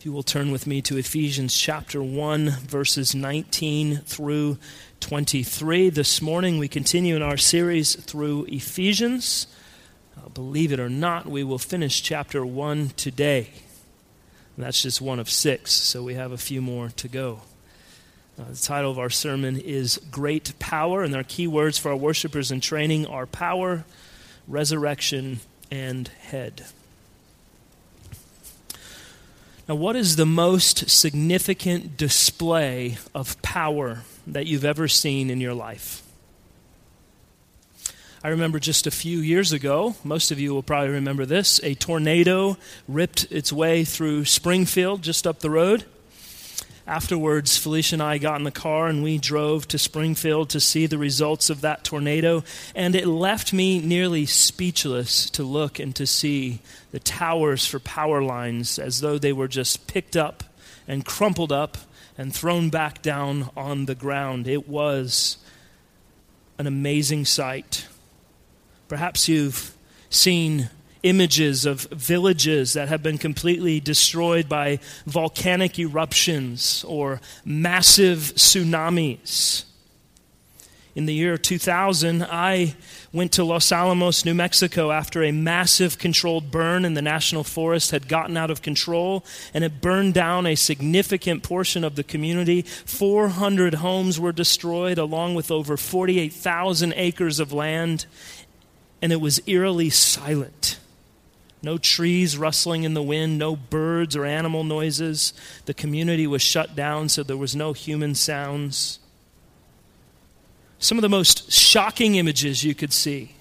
If you will turn with me to Ephesians chapter 1, verses 19 through 23. This morning we continue in our series through Ephesians. Uh, believe it or not, we will finish chapter 1 today. And that's just one of six, so we have a few more to go. Uh, the title of our sermon is Great Power, and our key words for our worshipers in training are power, resurrection, and head. Now, what is the most significant display of power that you've ever seen in your life? I remember just a few years ago, most of you will probably remember this, a tornado ripped its way through Springfield, just up the road. Afterwards, Felicia and I got in the car and we drove to Springfield to see the results of that tornado. And it left me nearly speechless to look and to see the towers for power lines as though they were just picked up and crumpled up and thrown back down on the ground. It was an amazing sight. Perhaps you've seen images of villages that have been completely destroyed by volcanic eruptions or massive tsunamis. In the year 2000, I went to Los Alamos, New Mexico, after a massive controlled burn in the national forest had gotten out of control and it burned down a significant portion of the community. 400 homes were destroyed, along with over 48,000 acres of land, and it was eerily silent. No trees rustling in the wind, no birds or animal noises. The community was shut down, so there was no human sounds. Some of the most shocking images you could see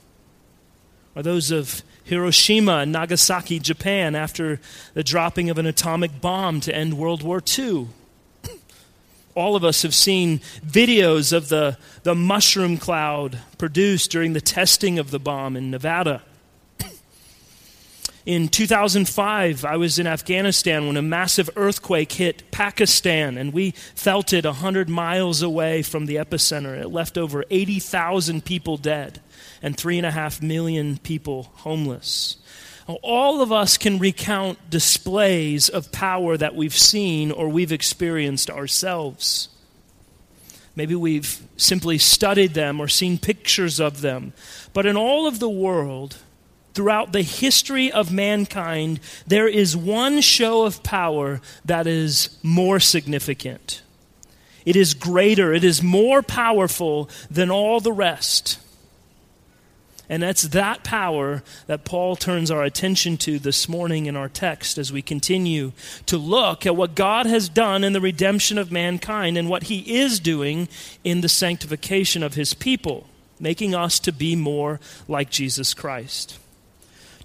are those of Hiroshima and Nagasaki, Japan, after the dropping of an atomic bomb to end World War II. All of us have seen videos of the, the mushroom cloud produced during the testing of the bomb in Nevada. In 2005, I was in Afghanistan when a massive earthquake hit Pakistan, and we felt it 100 miles away from the epicenter. It left over 80,000 people dead and 3.5 million people homeless. All of us can recount displays of power that we've seen or we've experienced ourselves. Maybe we've simply studied them or seen pictures of them. But in all of the world, throughout the history of mankind, there is one show of power that is more significant. It is greater, it is more powerful than all the rest. And that's that power that Paul turns our attention to this morning in our text as we continue to look at what God has done in the redemption of mankind and what he is doing in the sanctification of his people, making us to be more like Jesus Christ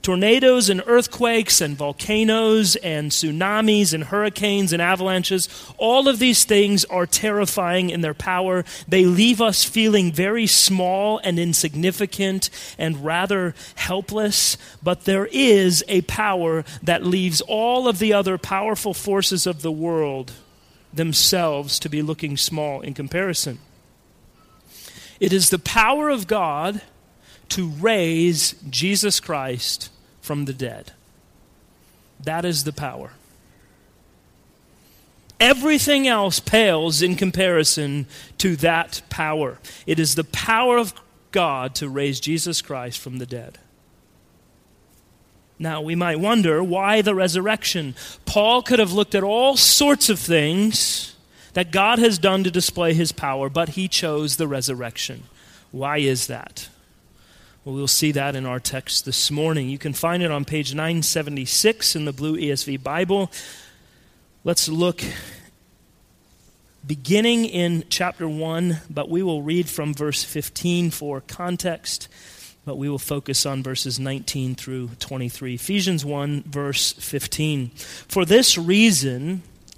tornadoes and earthquakes and volcanoes and tsunamis and hurricanes and avalanches, all of these things are terrifying in their power. They leave us feeling very small and insignificant and rather helpless. But there is a power that leaves all of the other powerful forces of the world themselves to be looking small in comparison. It is the power of God to raise Jesus Christ from the dead. That is the power. Everything else pales in comparison to that power. It is the power of God to raise Jesus Christ from the dead. Now, we might wonder why the resurrection? Paul could have looked at all sorts of things that God has done to display his power, but he chose the resurrection. Why is that? Well, we'll see that in our text this morning. You can find it on page 976 in the Blue ESV Bible. Let's look beginning in chapter 1, but we will read from verse 15 for context, but we will focus on verses 19 through 23. Ephesians 1, verse 15. For this reason,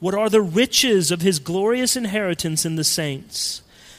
What are the riches of his glorious inheritance in the saints?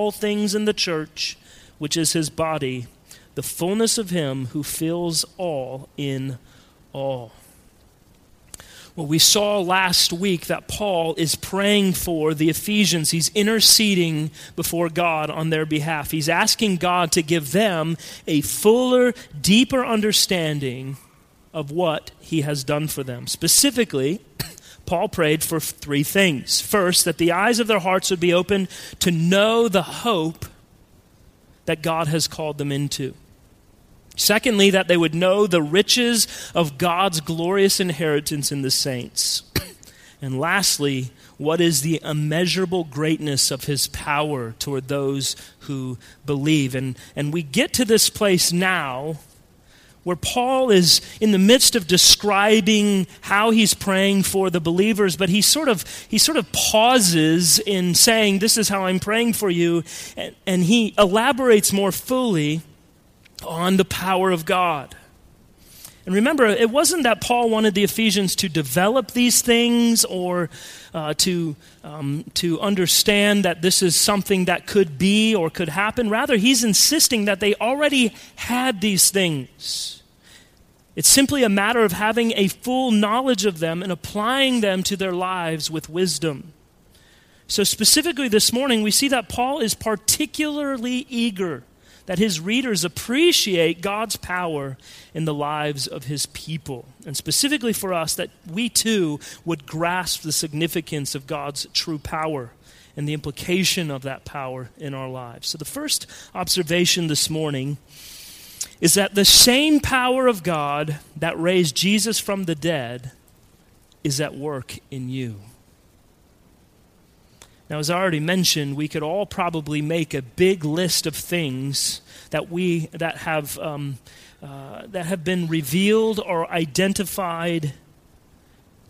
all things in the church, which is his body, the fullness of him who fills all in all. Well, we saw last week that Paul is praying for the Ephesians. He's interceding before God on their behalf. He's asking God to give them a fuller, deeper understanding of what he has done for them. Specifically, Paul prayed for three things. First, that the eyes of their hearts would be opened to know the hope that God has called them into. Secondly, that they would know the riches of God's glorious inheritance in the saints. And lastly, what is the immeasurable greatness of his power toward those who believe? And, and we get to this place now where Paul is in the midst of describing how he's praying for the believers, but he sort of, he sort of pauses in saying, This is how I'm praying for you, and, and he elaborates more fully on the power of God. And remember, it wasn't that Paul wanted the Ephesians to develop these things or uh, to, um, to understand that this is something that could be or could happen. Rather, he's insisting that they already had these things. It's simply a matter of having a full knowledge of them and applying them to their lives with wisdom. So, specifically this morning, we see that Paul is particularly eager that his readers appreciate God's power in the lives of his people. And specifically for us, that we too would grasp the significance of God's true power and the implication of that power in our lives. So, the first observation this morning is that the same power of God that raised Jesus from the dead is at work in you. Now, as I already mentioned, we could all probably make a big list of things that we that have um, uh, that have been revealed or identified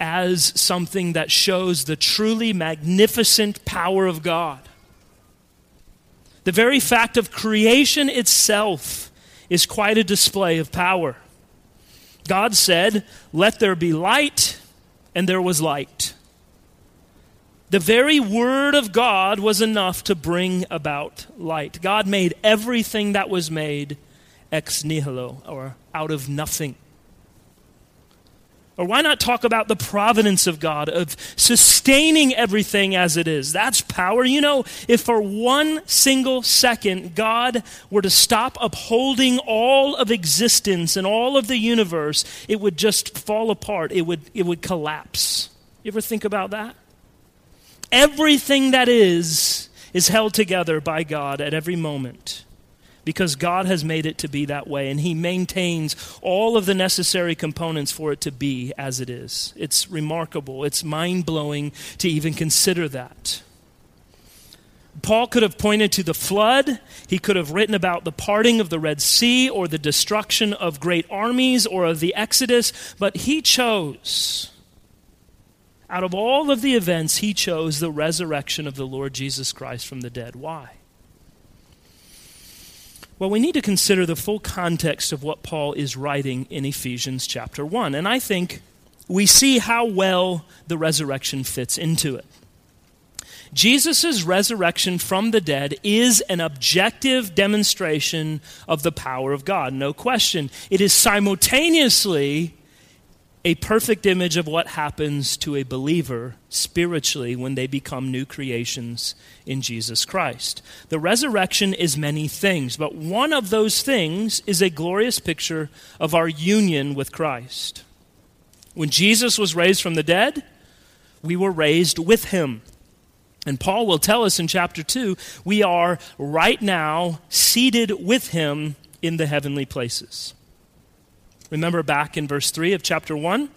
as something that shows the truly magnificent power of God. The very fact of creation itself is quite a display of power. God said, Let there be light, and there was light. The very word of God was enough to bring about light. God made everything that was made ex nihilo, or out of nothing. Or why not talk about the providence of God, of sustaining everything as it is? That's power. You know, if for one single second God were to stop upholding all of existence and all of the universe, it would just fall apart. It would, it would collapse. You ever think about that? Everything that is, is held together by God at every moment because God has made it to be that way, and He maintains all of the necessary components for it to be as it is. It's remarkable. It's mind blowing to even consider that. Paul could have pointed to the flood. He could have written about the parting of the Red Sea or the destruction of great armies or of the Exodus, but he chose out of all of the events, he chose the resurrection of the Lord Jesus Christ from the dead. Why? Well, we need to consider the full context of what Paul is writing in Ephesians chapter 1. And I think we see how well the resurrection fits into it. Jesus' resurrection from the dead is an objective demonstration of the power of God, no question. It is simultaneously a perfect image of what happens to a believer spiritually when they become new creations in Jesus Christ. The resurrection is many things, but one of those things is a glorious picture of our union with Christ. When Jesus was raised from the dead, we were raised with him. And Paul will tell us in chapter 2 we are right now seated with him in the heavenly places. Remember back in verse 3 of chapter 1?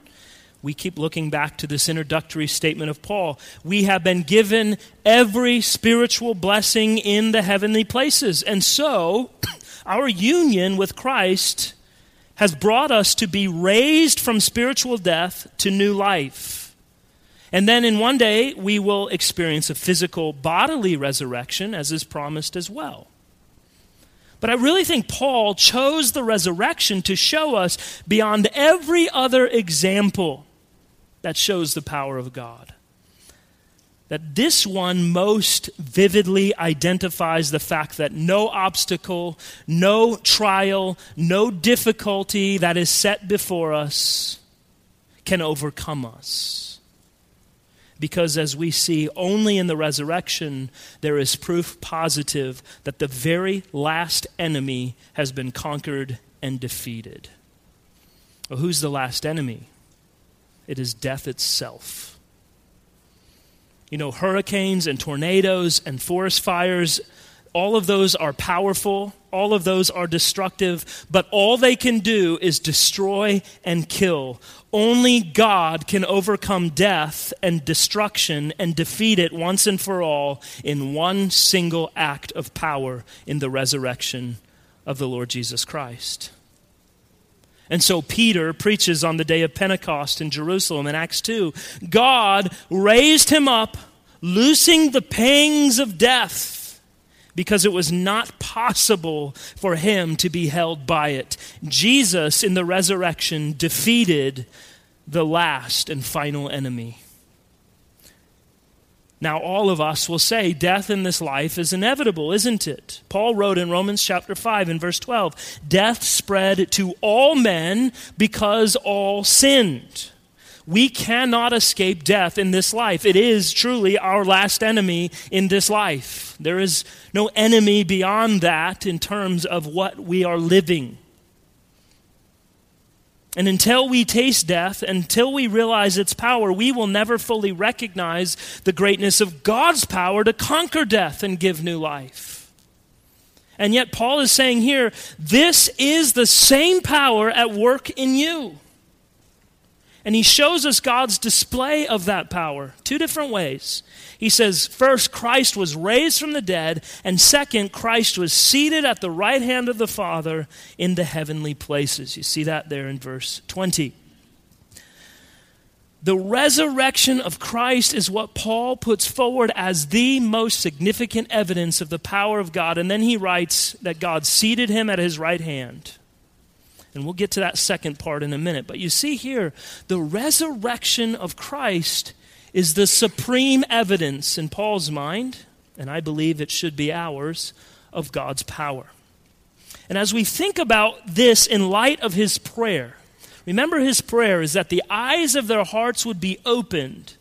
we keep looking back to this introductory statement of Paul. We have been given every spiritual blessing in the heavenly places. And so, our union with Christ has brought us to be raised from spiritual death to new life. And then in one day, we will experience a physical bodily resurrection, as is promised as well. But I really think Paul chose the resurrection to show us beyond every other example that shows the power of God. That this one most vividly identifies the fact that no obstacle, no trial, no difficulty that is set before us can overcome us. Because as we see only in the resurrection, there is proof positive that the very last enemy has been conquered and defeated. Well, who's the last enemy? it is death itself. You know, hurricanes and tornadoes and forest fires, all of those are powerful, all of those are destructive, but all they can do is destroy and kill. Only God can overcome death and destruction and defeat it once and for all in one single act of power in the resurrection of the Lord Jesus Christ. And so Peter preaches on the day of Pentecost in Jerusalem in Acts 2. God raised him up, loosing the pangs of death, because it was not possible for him to be held by it. Jesus, in the resurrection, defeated the last and final enemy. Now, all of us will say death in this life is inevitable, isn't it? Paul wrote in Romans chapter 5 and verse 12 Death spread to all men because all sinned. We cannot escape death in this life. It is truly our last enemy in this life. There is no enemy beyond that in terms of what we are living. And until we taste death, until we realize its power, we will never fully recognize the greatness of God's power to conquer death and give new life. And yet, Paul is saying here, this is the same power at work in you. And he shows us God's display of that power two different ways. He says, first, Christ was raised from the dead, and second, Christ was seated at the right hand of the Father in the heavenly places. You see that there in verse 20. The resurrection of Christ is what Paul puts forward as the most significant evidence of the power of God. And then he writes that God seated him at his right hand. And we'll get to that second part in a minute. But you see here, the resurrection of Christ is the supreme evidence in Paul's mind, and I believe it should be ours, of God's power. And as we think about this in light of his prayer, remember his prayer is that the eyes of their hearts would be opened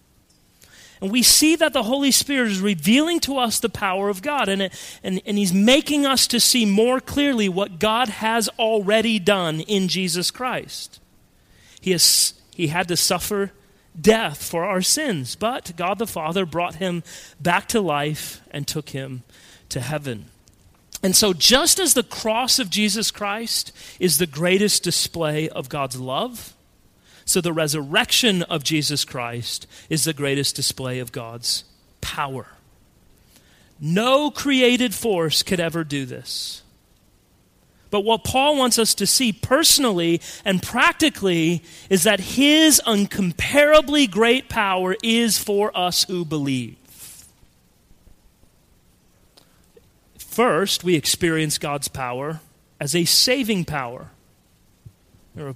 and we see that the Holy Spirit is revealing to us the power of God. And, and, and He's making us to see more clearly what God has already done in Jesus Christ. He, has, he had to suffer death for our sins, but God the Father brought him back to life and took him to heaven. And so, just as the cross of Jesus Christ is the greatest display of God's love, so the resurrection of Jesus Christ is the greatest display of God's power. No created force could ever do this. But what Paul wants us to see personally and practically is that his uncomparably great power is for us who believe. First, we experience God's power as a saving power.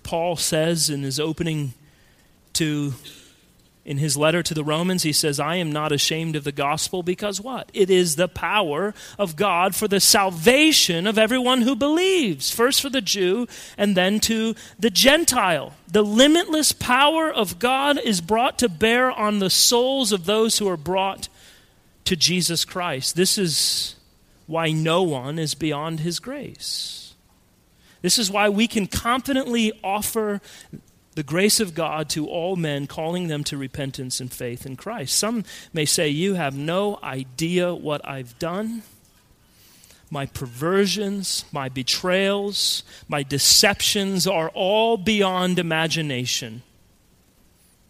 Paul says in his opening to in his letter to the Romans, he says, I am not ashamed of the gospel because what? It is the power of God for the salvation of everyone who believes, first for the Jew and then to the Gentile. The limitless power of God is brought to bear on the souls of those who are brought to Jesus Christ. This is why no one is beyond his grace. This is why we can confidently offer the grace of God to all men, calling them to repentance and faith in Christ. Some may say, You have no idea what I've done. My perversions, my betrayals, my deceptions are all beyond imagination.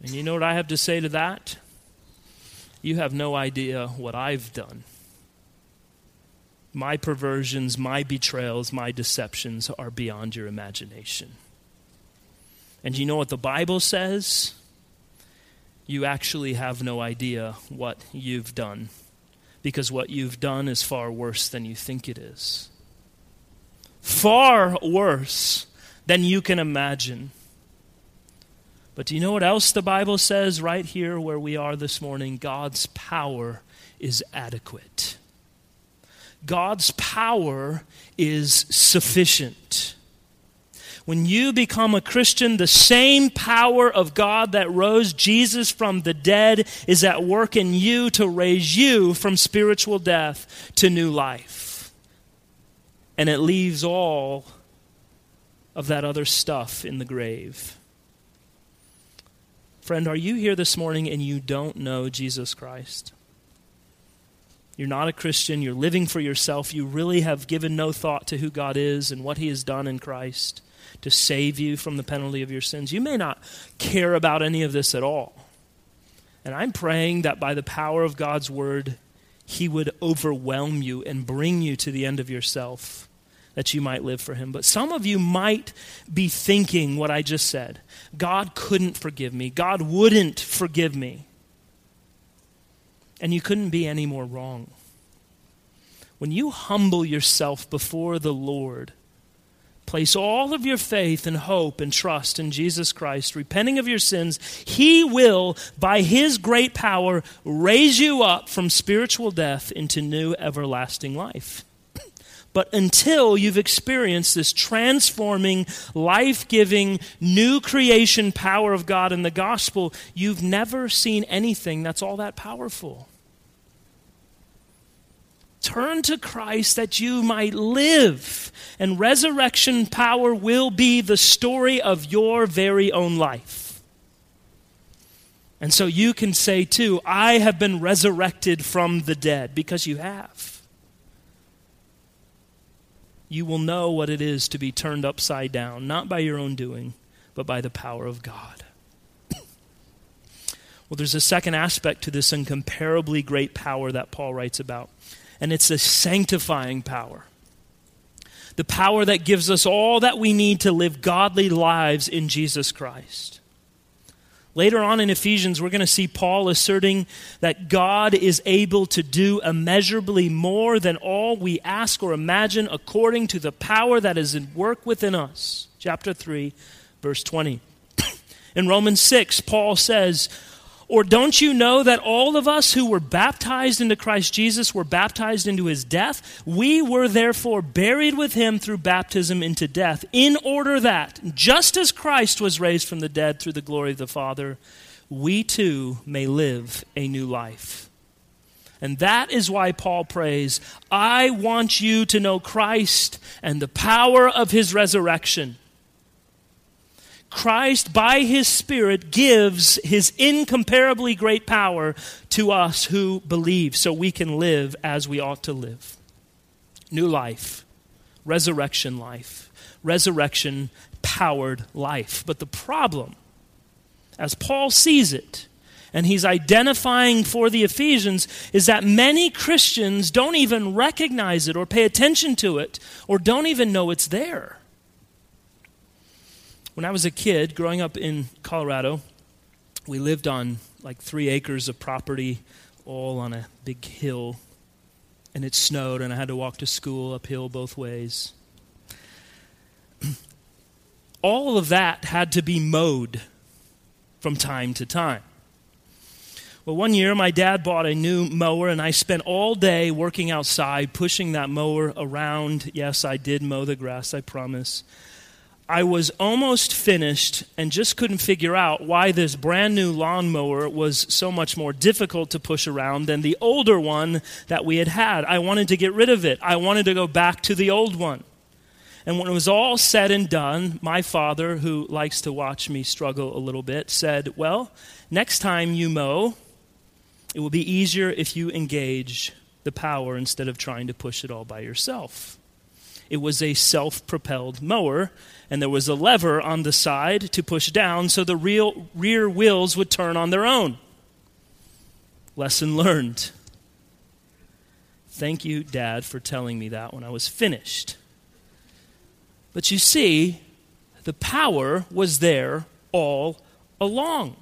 And you know what I have to say to that? You have no idea what I've done. My perversions, my betrayals, my deceptions are beyond your imagination. And you know what the Bible says? You actually have no idea what you've done because what you've done is far worse than you think it is. Far worse than you can imagine. But do you know what else the Bible says right here where we are this morning? God's power is adequate. God's power is sufficient. When you become a Christian, the same power of God that rose Jesus from the dead is at work in you to raise you from spiritual death to new life. And it leaves all of that other stuff in the grave. Friend, are you here this morning and you don't know Jesus Christ? You're not a Christian. You're living for yourself. You really have given no thought to who God is and what He has done in Christ to save you from the penalty of your sins. You may not care about any of this at all. And I'm praying that by the power of God's word, He would overwhelm you and bring you to the end of yourself that you might live for Him. But some of you might be thinking what I just said God couldn't forgive me, God wouldn't forgive me. And you couldn't be any more wrong. When you humble yourself before the Lord, Place all of your faith and hope and trust in Jesus Christ, repenting of your sins. He will, by His great power, raise you up from spiritual death into new everlasting life. But until you've experienced this transforming, life giving, new creation power of God in the gospel, you've never seen anything that's all that powerful. Turn to Christ that you might live, and resurrection power will be the story of your very own life. And so you can say, too, I have been resurrected from the dead, because you have. You will know what it is to be turned upside down, not by your own doing, but by the power of God. Well, there's a second aspect to this incomparably great power that Paul writes about and it's a sanctifying power. The power that gives us all that we need to live godly lives in Jesus Christ. Later on in Ephesians, we're going to see Paul asserting that God is able to do immeasurably more than all we ask or imagine according to the power that is at work within us. Chapter 3, verse 20. In Romans 6, Paul says, or don't you know that all of us who were baptized into Christ Jesus were baptized into his death? We were therefore buried with him through baptism into death, in order that, just as Christ was raised from the dead through the glory of the Father, we too may live a new life. And that is why Paul prays, I want you to know Christ and the power of his resurrection Christ, by his Spirit, gives his incomparably great power to us who believe so we can live as we ought to live. New life, resurrection life, resurrection powered life. But the problem, as Paul sees it, and he's identifying for the Ephesians is that many Christians don't even recognize it or pay attention to it or don't even know it's there. When I was a kid growing up in Colorado, we lived on like three acres of property, all on a big hill. And it snowed, and I had to walk to school uphill both ways. all of that had to be mowed from time to time. Well, one year my dad bought a new mower, and I spent all day working outside, pushing that mower around. Yes, I did mow the grass, I promise. I was almost finished and just couldn't figure out why this brand new lawnmower was so much more difficult to push around than the older one that we had had. I wanted to get rid of it. I wanted to go back to the old one. And when it was all said and done, my father, who likes to watch me struggle a little bit, said, Well, next time you mow, it will be easier if you engage the power instead of trying to push it all by yourself. It was a self propelled mower, and there was a lever on the side to push down so the real, rear wheels would turn on their own. Lesson learned. Thank you, Dad, for telling me that when I was finished. But you see, the power was there all along.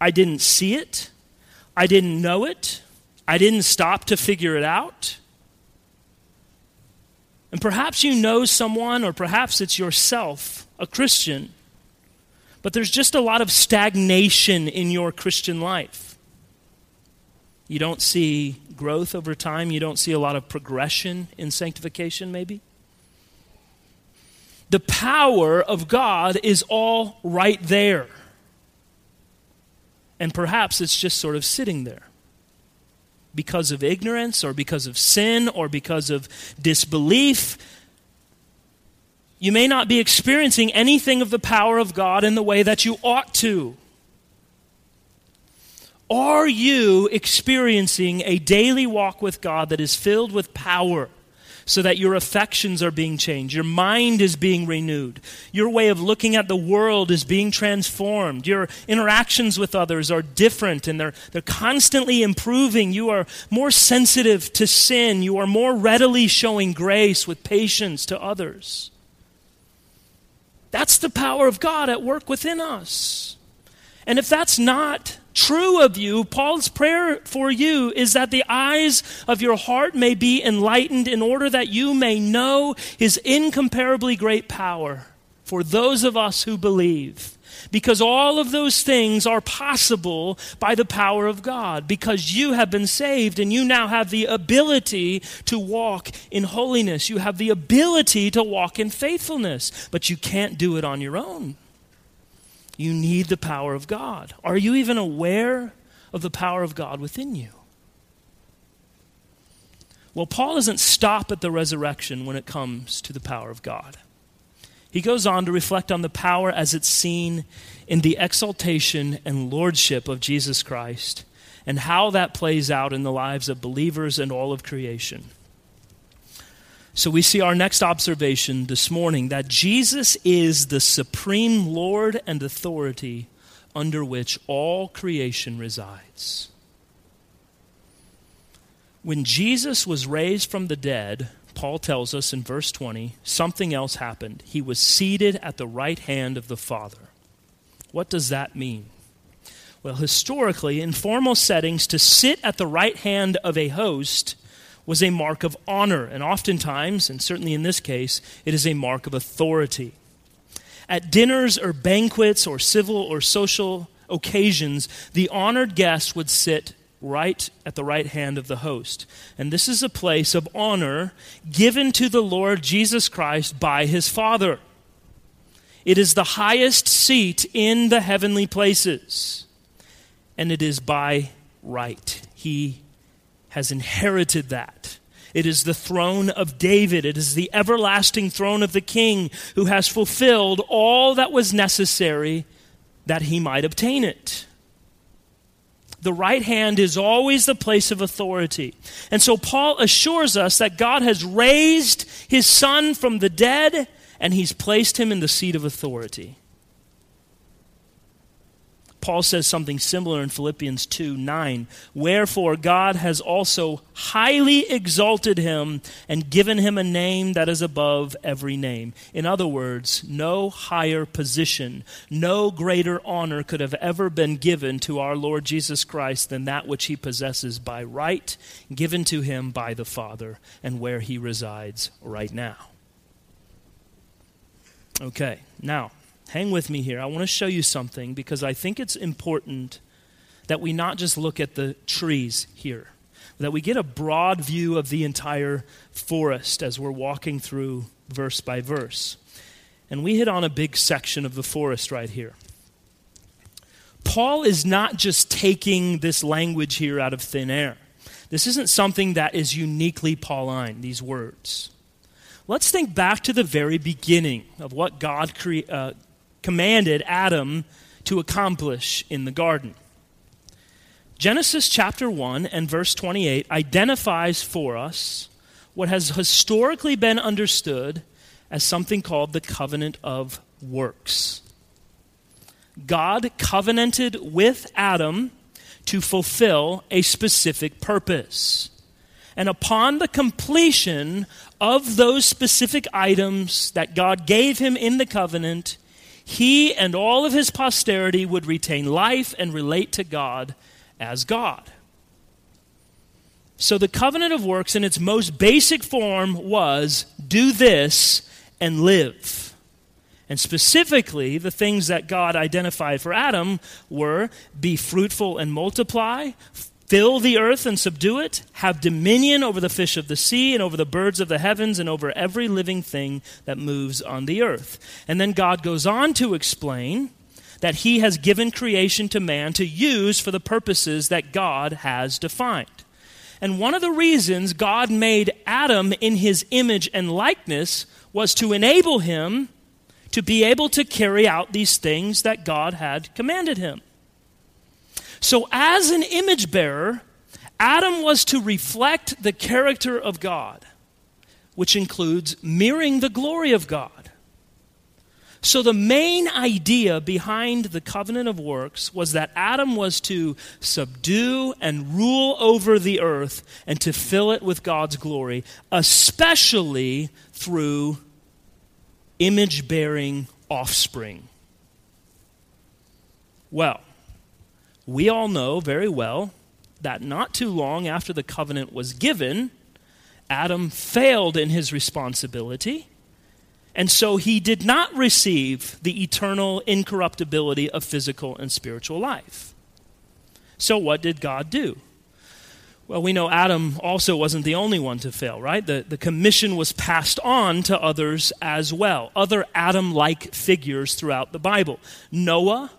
I didn't see it, I didn't know it, I didn't stop to figure it out. And perhaps you know someone, or perhaps it's yourself, a Christian, but there's just a lot of stagnation in your Christian life. You don't see growth over time, you don't see a lot of progression in sanctification, maybe. The power of God is all right there. And perhaps it's just sort of sitting there because of ignorance or because of sin or because of disbelief. You may not be experiencing anything of the power of God in the way that you ought to. Are you experiencing a daily walk with God that is filled with power? So that your affections are being changed. Your mind is being renewed. Your way of looking at the world is being transformed. Your interactions with others are different and they're, they're constantly improving. You are more sensitive to sin. You are more readily showing grace with patience to others. That's the power of God at work within us. And if that's not true of you, Paul's prayer for you is that the eyes of your heart may be enlightened in order that you may know his incomparably great power for those of us who believe. Because all of those things are possible by the power of God. Because you have been saved and you now have the ability to walk in holiness. You have the ability to walk in faithfulness. But you can't do it on your own. You need the power of God. Are you even aware of the power of God within you? Well, Paul doesn't stop at the resurrection when it comes to the power of God. He goes on to reflect on the power as it's seen in the exaltation and lordship of Jesus Christ and how that plays out in the lives of believers and all of creation. So we see our next observation this morning that Jesus is the supreme Lord and authority under which all creation resides. When Jesus was raised from the dead, Paul tells us in verse 20, something else happened. He was seated at the right hand of the Father. What does that mean? Well, historically, in formal settings, to sit at the right hand of a host was a mark of honor, and oftentimes, and certainly in this case, it is a mark of authority. At dinners or banquets or civil or social occasions, the honored guest would sit right at the right hand of the host. And this is a place of honor given to the Lord Jesus Christ by his Father. It is the highest seat in the heavenly places, and it is by right. He has inherited that. It is the throne of David. It is the everlasting throne of the king who has fulfilled all that was necessary that he might obtain it. The right hand is always the place of authority. And so Paul assures us that God has raised his son from the dead and he's placed him in the seat of authority. Paul says something similar in Philippians 2 9. Wherefore, God has also highly exalted him and given him a name that is above every name. In other words, no higher position, no greater honor could have ever been given to our Lord Jesus Christ than that which he possesses by right, given to him by the Father, and where he resides right now. Okay, now hang with me here. I want to show you something because I think it's important that we not just look at the trees here, that we get a broad view of the entire forest as we're walking through verse by verse. And we hit on a big section of the forest right here. Paul is not just taking this language here out of thin air. This isn't something that is uniquely Pauline, these words. Let's think back to the very beginning of what God cre- uh, commanded Adam to accomplish in the garden. Genesis chapter 1 and verse 28 identifies for us what has historically been understood as something called the covenant of works. God covenanted with Adam to fulfill a specific purpose. And upon the completion of those specific items that God gave him in the covenant, he and all of his posterity would retain life and relate to God as God. So the covenant of works, in its most basic form, was do this and live. And specifically, the things that God identified for Adam were be fruitful and multiply, fill the earth and subdue it, have dominion over the fish of the sea and over the birds of the heavens and over every living thing that moves on the earth. And then God goes on to explain that he has given creation to man to use for the purposes that God has defined. And one of the reasons God made Adam in his image and likeness was to enable him to be able to carry out these things that God had commanded him. So, as an image bearer, Adam was to reflect the character of God, which includes mirroring the glory of God. So, the main idea behind the covenant of works was that Adam was to subdue and rule over the earth and to fill it with God's glory, especially through image bearing offspring. Well, we all know very well that not too long after the covenant was given, Adam failed in his responsibility and so he did not receive the eternal incorruptibility of physical and spiritual life. So, what did God do? Well, we know Adam also wasn't the only one to fail, right? The, the commission was passed on to others as well, other Adam like figures throughout the Bible. Noah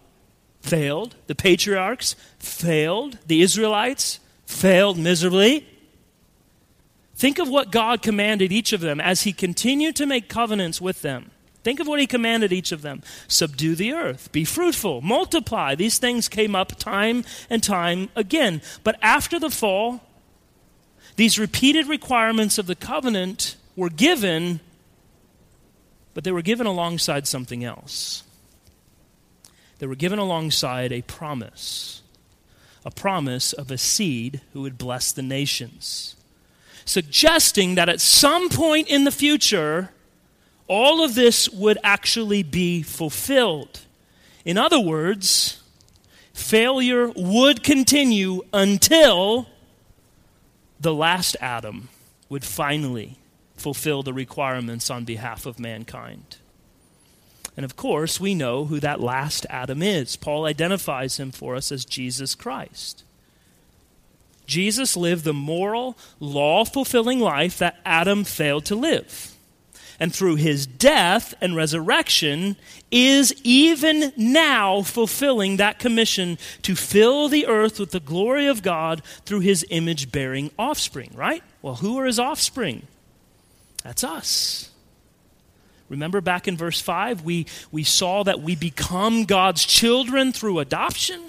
failed, the patriarchs failed, the Israelites failed miserably. Think of what God commanded each of them as He continued to make covenants with them. Think of what He commanded each of them subdue the earth, be fruitful, multiply. These things came up time and time again. But after the fall, these repeated requirements of the covenant were given, but they were given alongside something else. They were given alongside a promise a promise of a seed who would bless the nations suggesting that at some point in the future, all of this would actually be fulfilled. In other words, failure would continue until the last Adam would finally fulfill the requirements on behalf of mankind. And of course, we know who that last Adam is. Paul identifies him for us as Jesus Christ. Jesus lived the moral, law fulfilling life that Adam failed to live. And through his death and resurrection, is even now fulfilling that commission to fill the earth with the glory of God through his image bearing offspring, right? Well, who are his offspring? That's us. Remember back in verse 5, we, we saw that we become God's children through adoption?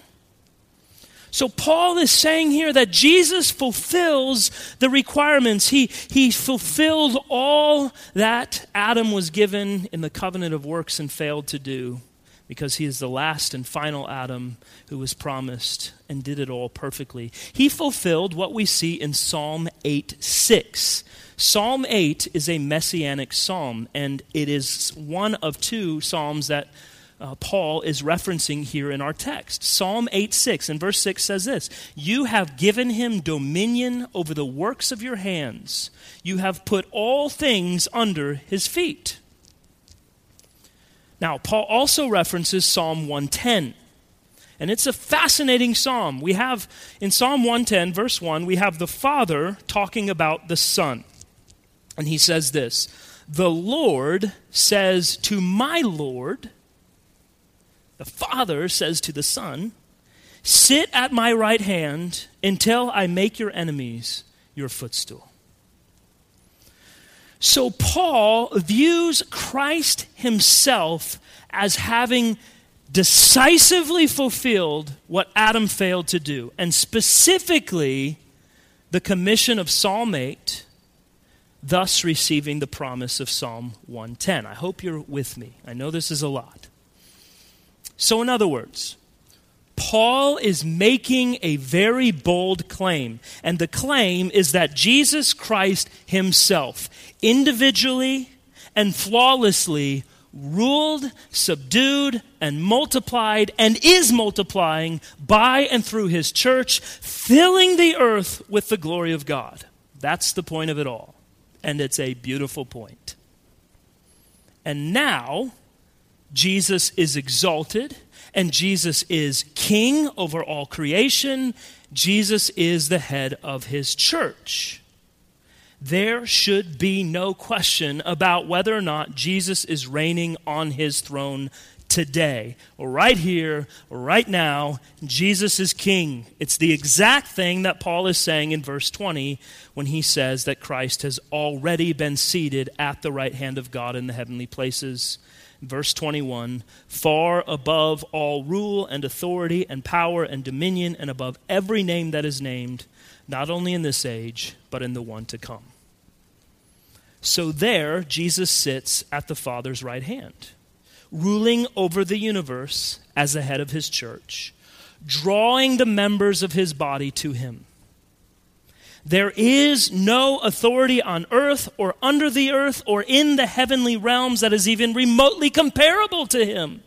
So Paul is saying here that Jesus fulfills the requirements. He, he fulfilled all that Adam was given in the covenant of works and failed to do because he is the last and final Adam who was promised and did it all perfectly. He fulfilled what we see in Psalm 8 6. Psalm 8 is a messianic psalm, and it is one of two psalms that uh, Paul is referencing here in our text. Psalm 8 6 and verse 6 says this You have given him dominion over the works of your hands, you have put all things under his feet. Now, Paul also references Psalm 110. And it's a fascinating psalm. We have in Psalm 110, verse 1, we have the Father talking about the Son. And he says this The Lord says to my Lord, the Father says to the Son, Sit at my right hand until I make your enemies your footstool. So Paul views Christ himself as having decisively fulfilled what Adam failed to do, and specifically the commission of Psalm 8 thus receiving the promise of Psalm 110. I hope you're with me. I know this is a lot. So, in other words, Paul is making a very bold claim, and the claim is that Jesus Christ himself, individually and flawlessly, ruled, subdued, and multiplied, and is multiplying by and through his church, filling the earth with the glory of God. That's the point of it all. And it's a beautiful point. And now, Jesus is exalted, and Jesus is king over all creation. Jesus is the head of his church there should be no question about whether or not Jesus is reigning on his throne today, right here, right now. Jesus is king. It's the exact thing that Paul is saying in verse 20 when he says that Christ has already been seated at the right hand of God in the heavenly places. Verse 21 far above all rule and authority and power and dominion, and above every name that is named, not only in this age, but in the one to come. So there, Jesus sits at the Father's right hand, ruling over the universe as the head of his church, drawing the members of his body to him. There is no authority on earth or under the earth or in the heavenly realms that is even remotely comparable to him.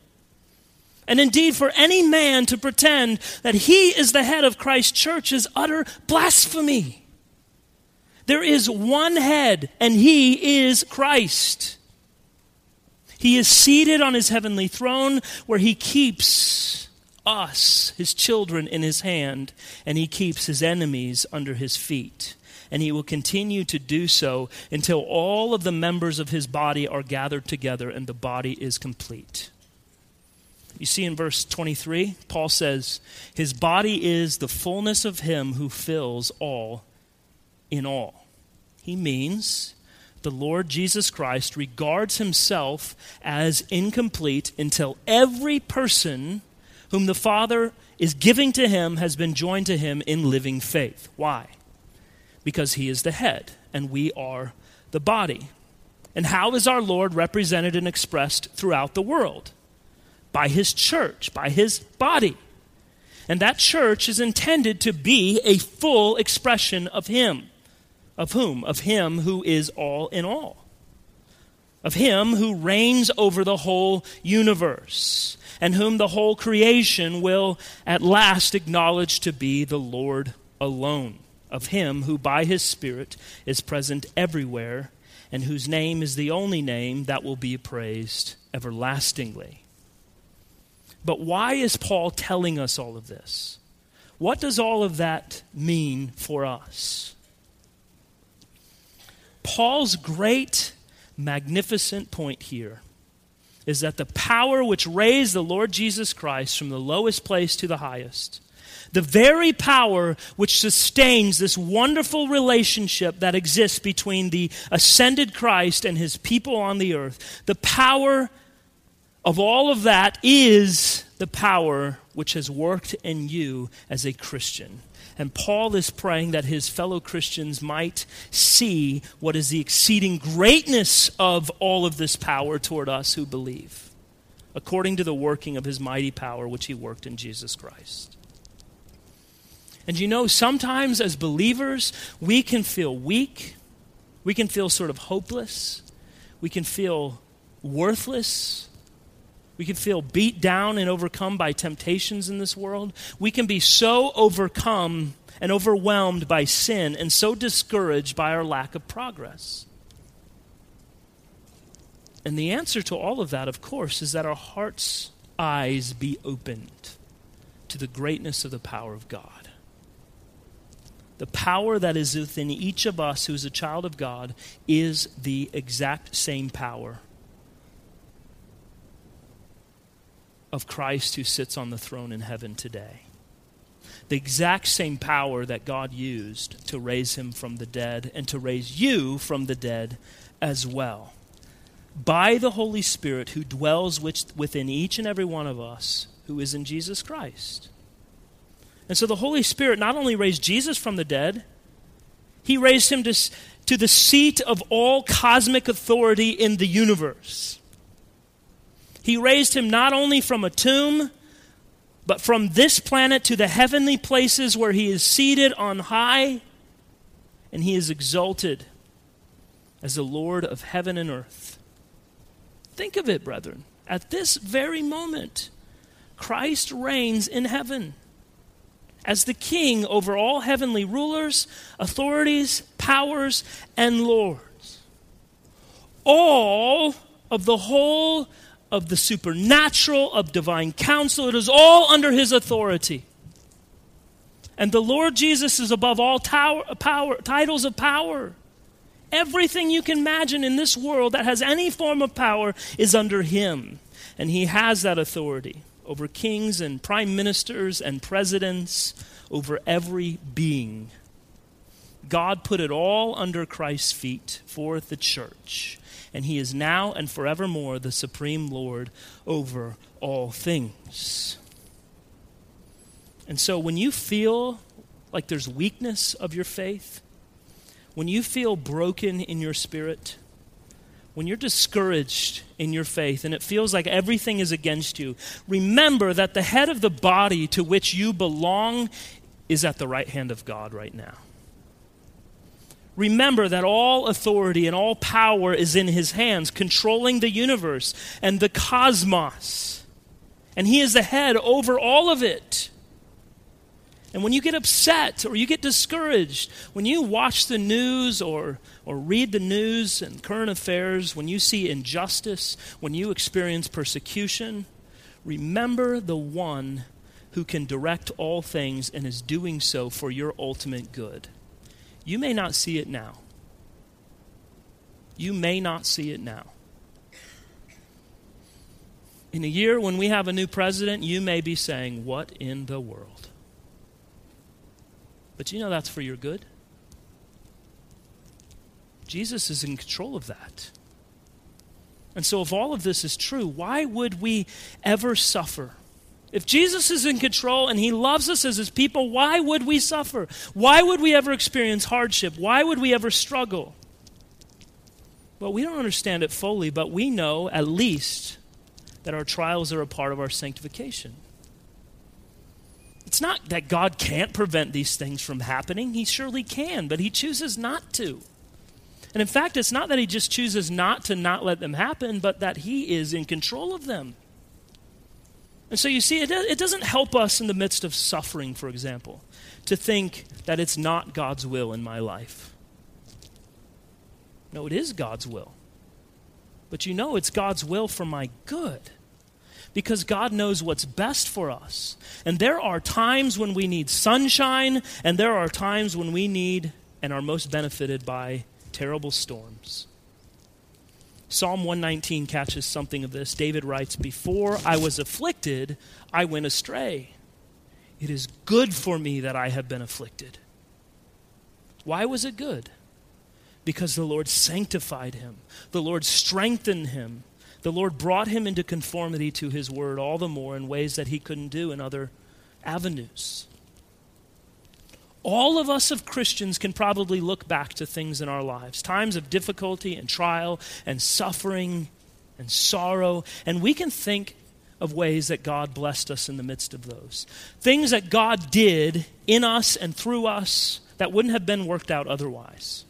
And indeed, for any man to pretend that he is the head of Christ's church is utter blasphemy. There is one head, and he is Christ. He is seated on his heavenly throne where he keeps us, his children, in his hand, and he keeps his enemies under his feet. And he will continue to do so until all of the members of his body are gathered together and the body is complete. You see in verse 23, Paul says, His body is the fullness of him who fills all in all. He means the Lord Jesus Christ regards himself as incomplete until every person whom the Father is giving to him has been joined to him in living faith. Why? Because he is the head and we are the body. And how is our Lord represented and expressed throughout the world? By his church, by his body. And that church is intended to be a full expression of him. Of whom? Of him who is all in all. Of him who reigns over the whole universe, and whom the whole creation will at last acknowledge to be the Lord alone. Of him who by his Spirit is present everywhere, and whose name is the only name that will be praised everlastingly. But why is Paul telling us all of this? What does all of that mean for us? Paul's great, magnificent point here is that the power which raised the Lord Jesus Christ from the lowest place to the highest, the very power which sustains this wonderful relationship that exists between the ascended Christ and his people on the earth, the power of all of that is the power which has worked in you as a Christian. And Paul is praying that his fellow Christians might see what is the exceeding greatness of all of this power toward us who believe, according to the working of his mighty power which he worked in Jesus Christ. And you know, sometimes as believers, we can feel weak, we can feel sort of hopeless, we can feel worthless we can feel beat down and overcome by temptations in this world. We can be so overcome and overwhelmed by sin and so discouraged by our lack of progress. And the answer to all of that, of course, is that our hearts' eyes be opened to the greatness of the power of God. The power that is within each of us who is a child of God is the exact same power of Christ who sits on the throne in heaven today. The exact same power that God used to raise him from the dead and to raise you from the dead as well. By the Holy Spirit who dwells within each and every one of us who is in Jesus Christ. And so the Holy Spirit not only raised Jesus from the dead, He raised him to, to the seat of all cosmic authority in the universe. He raised him not only from a tomb, but from this planet to the heavenly places where he is seated on high and he is exalted as the Lord of heaven and earth. Think of it, brethren. At this very moment, Christ reigns in heaven as the king over all heavenly rulers, authorities, powers, and lords. All of the whole of the supernatural, of divine counsel, it is all under his authority. And the Lord Jesus is above all tower, power, titles of power. Everything you can imagine in this world that has any form of power is under him. And he has that authority over kings and prime ministers and presidents, over every being. God put it all under Christ's feet for the church. And he is now and forevermore the supreme Lord over all things. And so when you feel like there's weakness of your faith, when you feel broken in your spirit, when you're discouraged in your faith and it feels like everything is against you, remember that the head of the body to which you belong is at the right hand of God right now. Remember that all authority and all power is in his hands, controlling the universe and the cosmos. And he is the head over all of it. And when you get upset or you get discouraged, when you watch the news or, or read the news and current affairs, when you see injustice, when you experience persecution, remember the one who can direct all things and is doing so for your ultimate good. You may not see it now. You may not see it now. In a year when we have a new president, you may be saying, What in the world? But you know that's for your good. Jesus is in control of that. And so, if all of this is true, why would we ever suffer? If Jesus is in control and he loves us as his people, why would we suffer? Why would we ever experience hardship? Why would we ever struggle? Well, we don't understand it fully, but we know at least that our trials are a part of our sanctification. It's not that God can't prevent these things from happening. He surely can, but He chooses not to. And in fact, it's not that He just chooses not to not let them happen, but that He is in control of them. And so you see, it, it doesn't help us in the midst of suffering, for example, to think that it's not God's will in my life. No, it is God's will. But you know it's God's will for my good because God knows what's best for us. And there are times when we need sunshine, and there are times when we need and are most benefited by terrible storms. Psalm 119 catches something of this. David writes, Before I was afflicted, I went astray. It is good for me that I have been afflicted. Why was it good? Because the Lord sanctified him, the Lord strengthened him, the Lord brought him into conformity to his word all the more in ways that he couldn't do in other avenues. All of us of Christians can probably look back to things in our lives, times of difficulty and trial and suffering and sorrow, and we can think of ways that God blessed us in the midst of those. Things that God did in us and through us that wouldn't have been worked out otherwise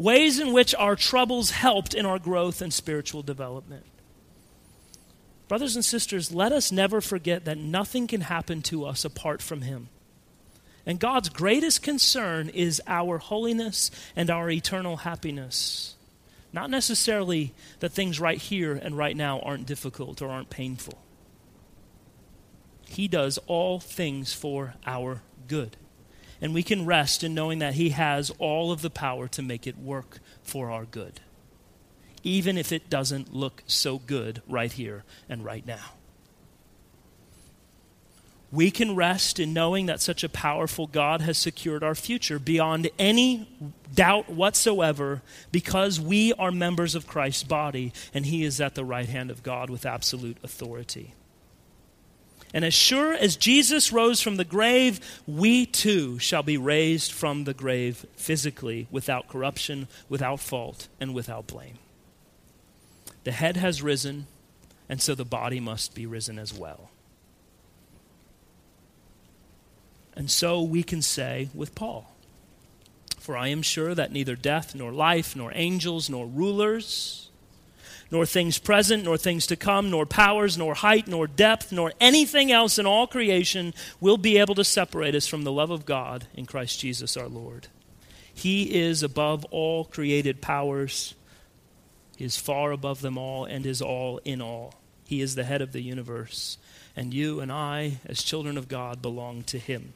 ways in which our troubles helped in our growth and spiritual development. Brothers and sisters, let us never forget that nothing can happen to us apart from Him. And God's greatest concern is our holiness and our eternal happiness. Not necessarily that things right here and right now aren't difficult or aren't painful. He does all things for our good and we can rest in knowing that He has all of the power to make it work for our good, even if it doesn't look so good right here and right now. We can rest in knowing that such a powerful God has secured our future beyond any doubt whatsoever because we are members of Christ's body and He is at the right hand of God with absolute authority. And as sure as Jesus rose from the grave, we too shall be raised from the grave physically, without corruption, without fault, and without blame. The head has risen, and so the body must be risen as well. And so we can say with Paul, For I am sure that neither death, nor life, nor angels, nor rulers, nor things present, nor things to come, nor powers, nor height, nor depth, nor anything else in all creation will be able to separate us from the love of God in Christ Jesus our Lord. He is above all created powers, He is far above them all, and is all in all. He is the head of the universe, and you and I, as children of God, belong to Him.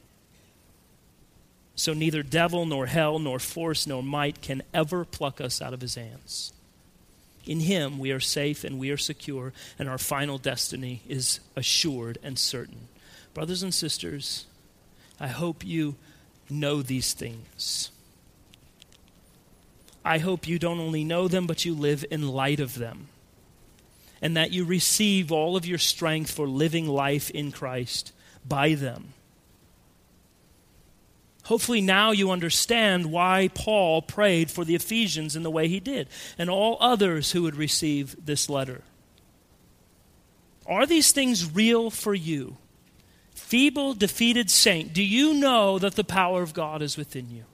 So neither devil, nor hell, nor force, nor might can ever pluck us out of His hands. In Him, we are safe and we are secure, and our final destiny is assured and certain. Brothers and sisters, I hope you know these things. I hope you don't only know them, but you live in light of them. And that you receive all of your strength for living life in Christ by them. Hopefully, now you understand why Paul prayed for the Ephesians in the way he did, and all others who would receive this letter. Are these things real for you? Feeble, defeated saint, do you know that the power of God is within you?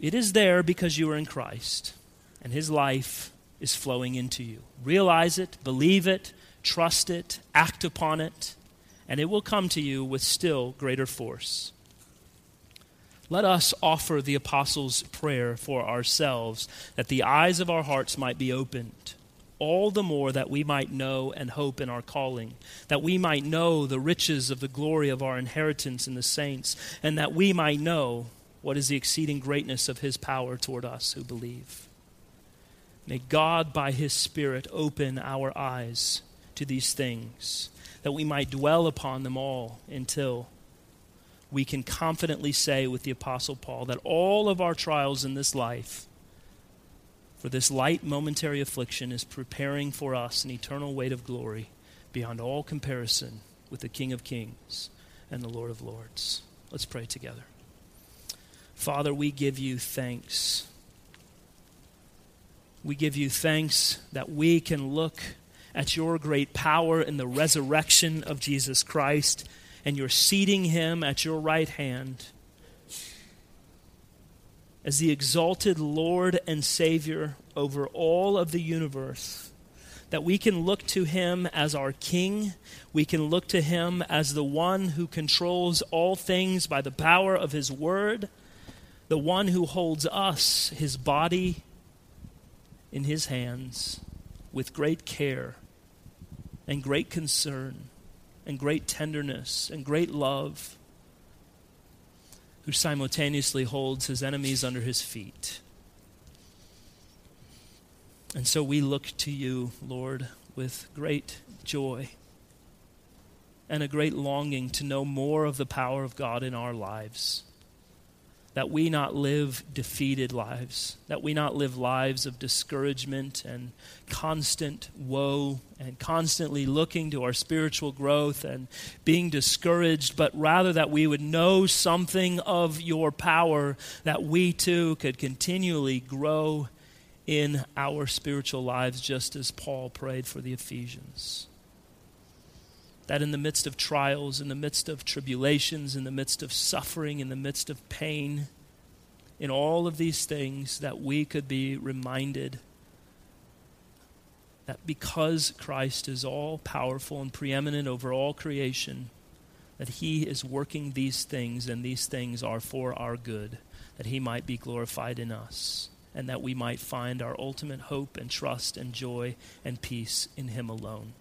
It is there because you are in Christ, and his life is flowing into you. Realize it, believe it, trust it, act upon it and it will come to you with still greater force. Let us offer the apostles' prayer for ourselves, that the eyes of our hearts might be opened, all the more that we might know and hope in our calling, that we might know the riches of the glory of our inheritance in the saints, and that we might know what is the exceeding greatness of his power toward us who believe. May God, by his Spirit, open our eyes to these things that we might dwell upon them all until we can confidently say with the Apostle Paul that all of our trials in this life, for this light momentary affliction, is preparing for us an eternal weight of glory beyond all comparison with the King of Kings and the Lord of Lords. Let's pray together. Father, we give you thanks. We give you thanks that we can look at your great power in the resurrection of Jesus Christ, and you're seating him at your right hand as the exalted Lord and Savior over all of the universe. That we can look to him as our King. We can look to him as the one who controls all things by the power of his word, the one who holds us, his body, in his hands with great care and great concern and great tenderness and great love, who simultaneously holds his enemies under his feet. And so we look to you, Lord, with great joy and a great longing to know more of the power of God in our lives that we not live defeated lives, that we not live lives of discouragement and constant woe and constantly looking to our spiritual growth and being discouraged, but rather that we would know something of your power, that we too could continually grow in our spiritual lives, just as Paul prayed for the Ephesians that in the midst of trials, in the midst of tribulations, in the midst of suffering, in the midst of pain, in all of these things, that we could be reminded that because Christ is all powerful and preeminent over all creation, that he is working these things, and these things are for our good, that he might be glorified in us, and that we might find our ultimate hope and trust and joy and peace in him alone.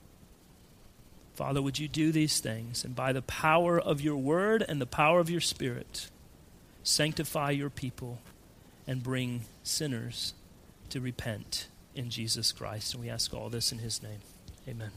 Father, would you do these things? And by the power of your word and the power of your spirit, sanctify your people and bring sinners to repent in Jesus Christ. And we ask all this in his name. Amen.